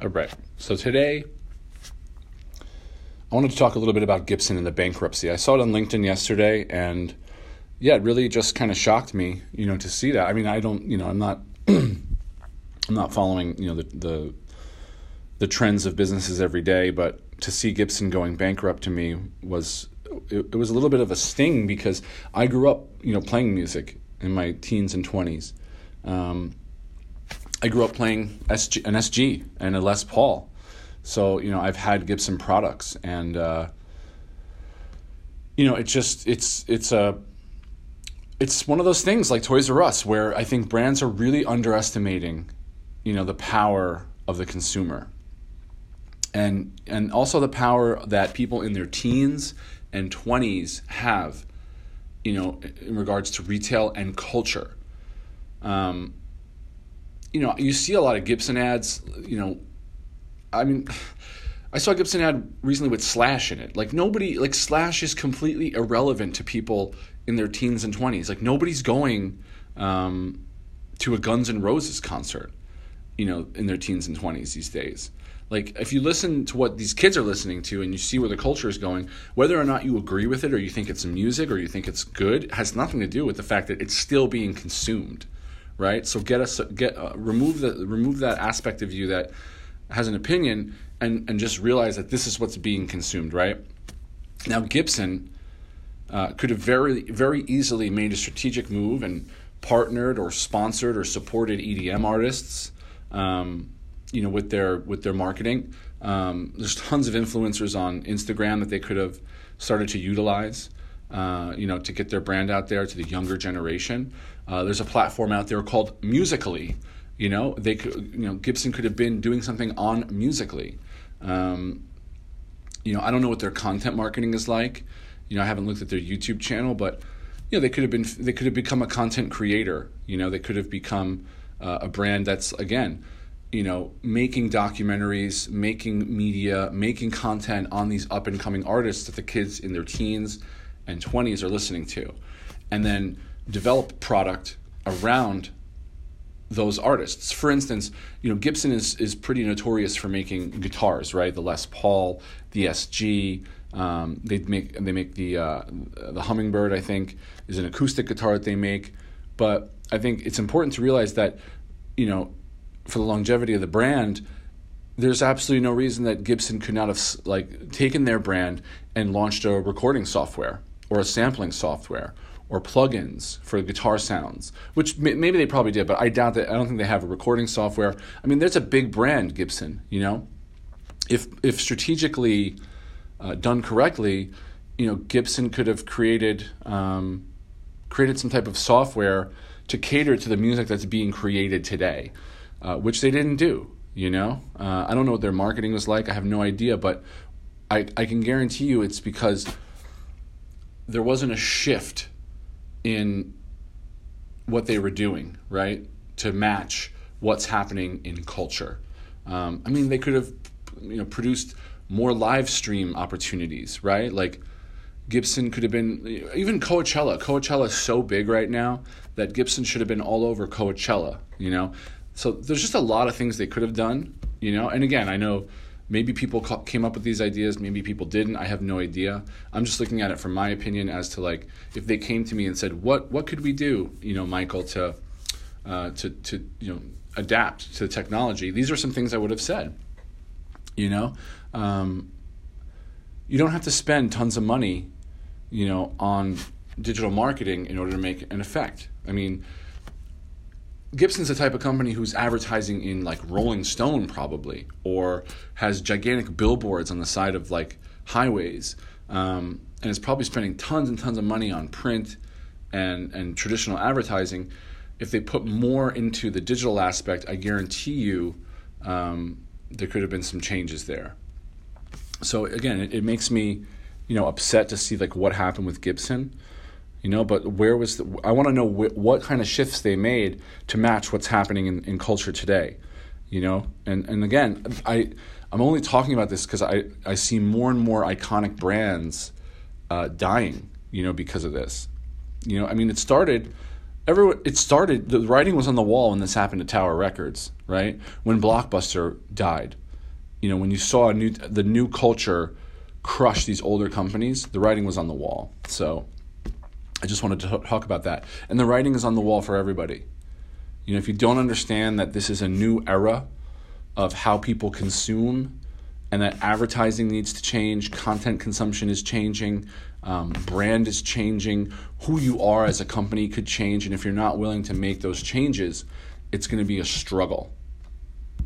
All right. So today, I wanted to talk a little bit about Gibson and the bankruptcy. I saw it on LinkedIn yesterday, and yeah, it really just kind of shocked me, you know, to see that. I mean, I don't, you know, I'm not, I'm not following, you know, the the the trends of businesses every day, but to see Gibson going bankrupt to me was it, it was a little bit of a sting because I grew up, you know, playing music in my teens and twenties. Um, I grew up playing SG, an SG and a Les Paul, so you know I've had Gibson products, and uh, you know it just it's it's a it's one of those things like Toys R Us where I think brands are really underestimating, you know, the power of the consumer. And and also the power that people in their teens and 20s have, you know, in regards to retail and culture. Um, you know, you see a lot of Gibson ads, you know, I mean, I saw a Gibson ad recently with Slash in it. Like nobody, like Slash is completely irrelevant to people in their teens and 20s. Like nobody's going um, to a Guns N' Roses concert, you know, in their teens and 20s these days. Like if you listen to what these kids are listening to and you see where the culture is going, whether or not you agree with it or you think it's music or you think it's good has nothing to do with the fact that it's still being consumed, right? So get us get uh, remove the remove that aspect of you that has an opinion and and just realize that this is what's being consumed, right? Now Gibson uh, could have very very easily made a strategic move and partnered or sponsored or supported EDM artists, um, you know, with their with their marketing. Um, there's tons of influencers on Instagram that they could have started to utilize, uh, you know, to get their brand out there to the younger generation. Uh, there's a platform out there called Musical.ly. You know, they could, you know, Gibson could have been doing something on Musical.ly. Um, you know, I don't know what their content marketing is like. You know, I haven't looked at their YouTube channel, but you know, they could have been they could have become a content creator. You know, they could have become uh, a brand that's again, you know, making documentaries, making media, making content on these up and coming artists that the kids in their teens and 20s are listening to. And then develop product around those artists. For instance, you know Gibson is is pretty notorious for making guitars, right? The Les Paul, the SG. Um, they make they make the uh, the Hummingbird. I think is an acoustic guitar that they make. But I think it's important to realize that you know for the longevity of the brand, there's absolutely no reason that Gibson could not have like taken their brand and launched a recording software or a sampling software or plugins for guitar sounds, which maybe they probably did, but I doubt that. I don't think they have a recording software. I mean, there's a big brand, Gibson. You know, if if strategically uh, done correctly, you know, Gibson could have created um, created some type of software to cater to the music that's being created today, uh, which they didn't do. You know, uh, I don't know what their marketing was like. I have no idea, but I I can guarantee you it's because there wasn't a shift in what they were doing, right? To match what's happening in culture. Um, I mean, they could have, you know, produced more live stream opportunities, right? Like Gibson could have been even Coachella. Coachella is so big right now that Gibson should have been all over Coachella, you know. So there's just a lot of things they could have done, you know. And again, I know Maybe people came up with these ideas, maybe people didn't. I have no idea. I'm just looking at it from my opinion as to like if they came to me and said, "What what could we do?" You know, Michael, to uh, to to you know adapt to the technology. These are some things I would have said. You know, um, you don't have to spend tons of money, you know, on digital marketing in order to make an effect. I mean, Gibson's the type of company who's advertising in like Rolling Stone probably, or has gigantic billboards on the side of like highways, um, and is probably spending tons and tons of money on print and and traditional advertising. If they put more into the digital aspect, I guarantee you um, there could have been some changes there. So again, it, it makes me, you know, upset to see like what happened with Gibson you know but where was the, i want to know wh- what kind of shifts they made to match what's happening in, in culture today you know? And and again i i'm only talking about this because i i see more and more iconic brands uh, dying you know because of this. You know i mean it started everyone it started the writing was on the wall when this happened to tower records right? When blockbuster died. You know, when you saw new the new culture crush these older companies, the writing was on the wall. So I just wanted to talk about that. And the writing is on the wall for everybody. You know, if you don't understand that this is a new era of how people consume and that advertising needs to change, content consumption is changing, um, brand is changing, who you are as a company could change. And if you're not willing to make those changes, it's going to be a struggle.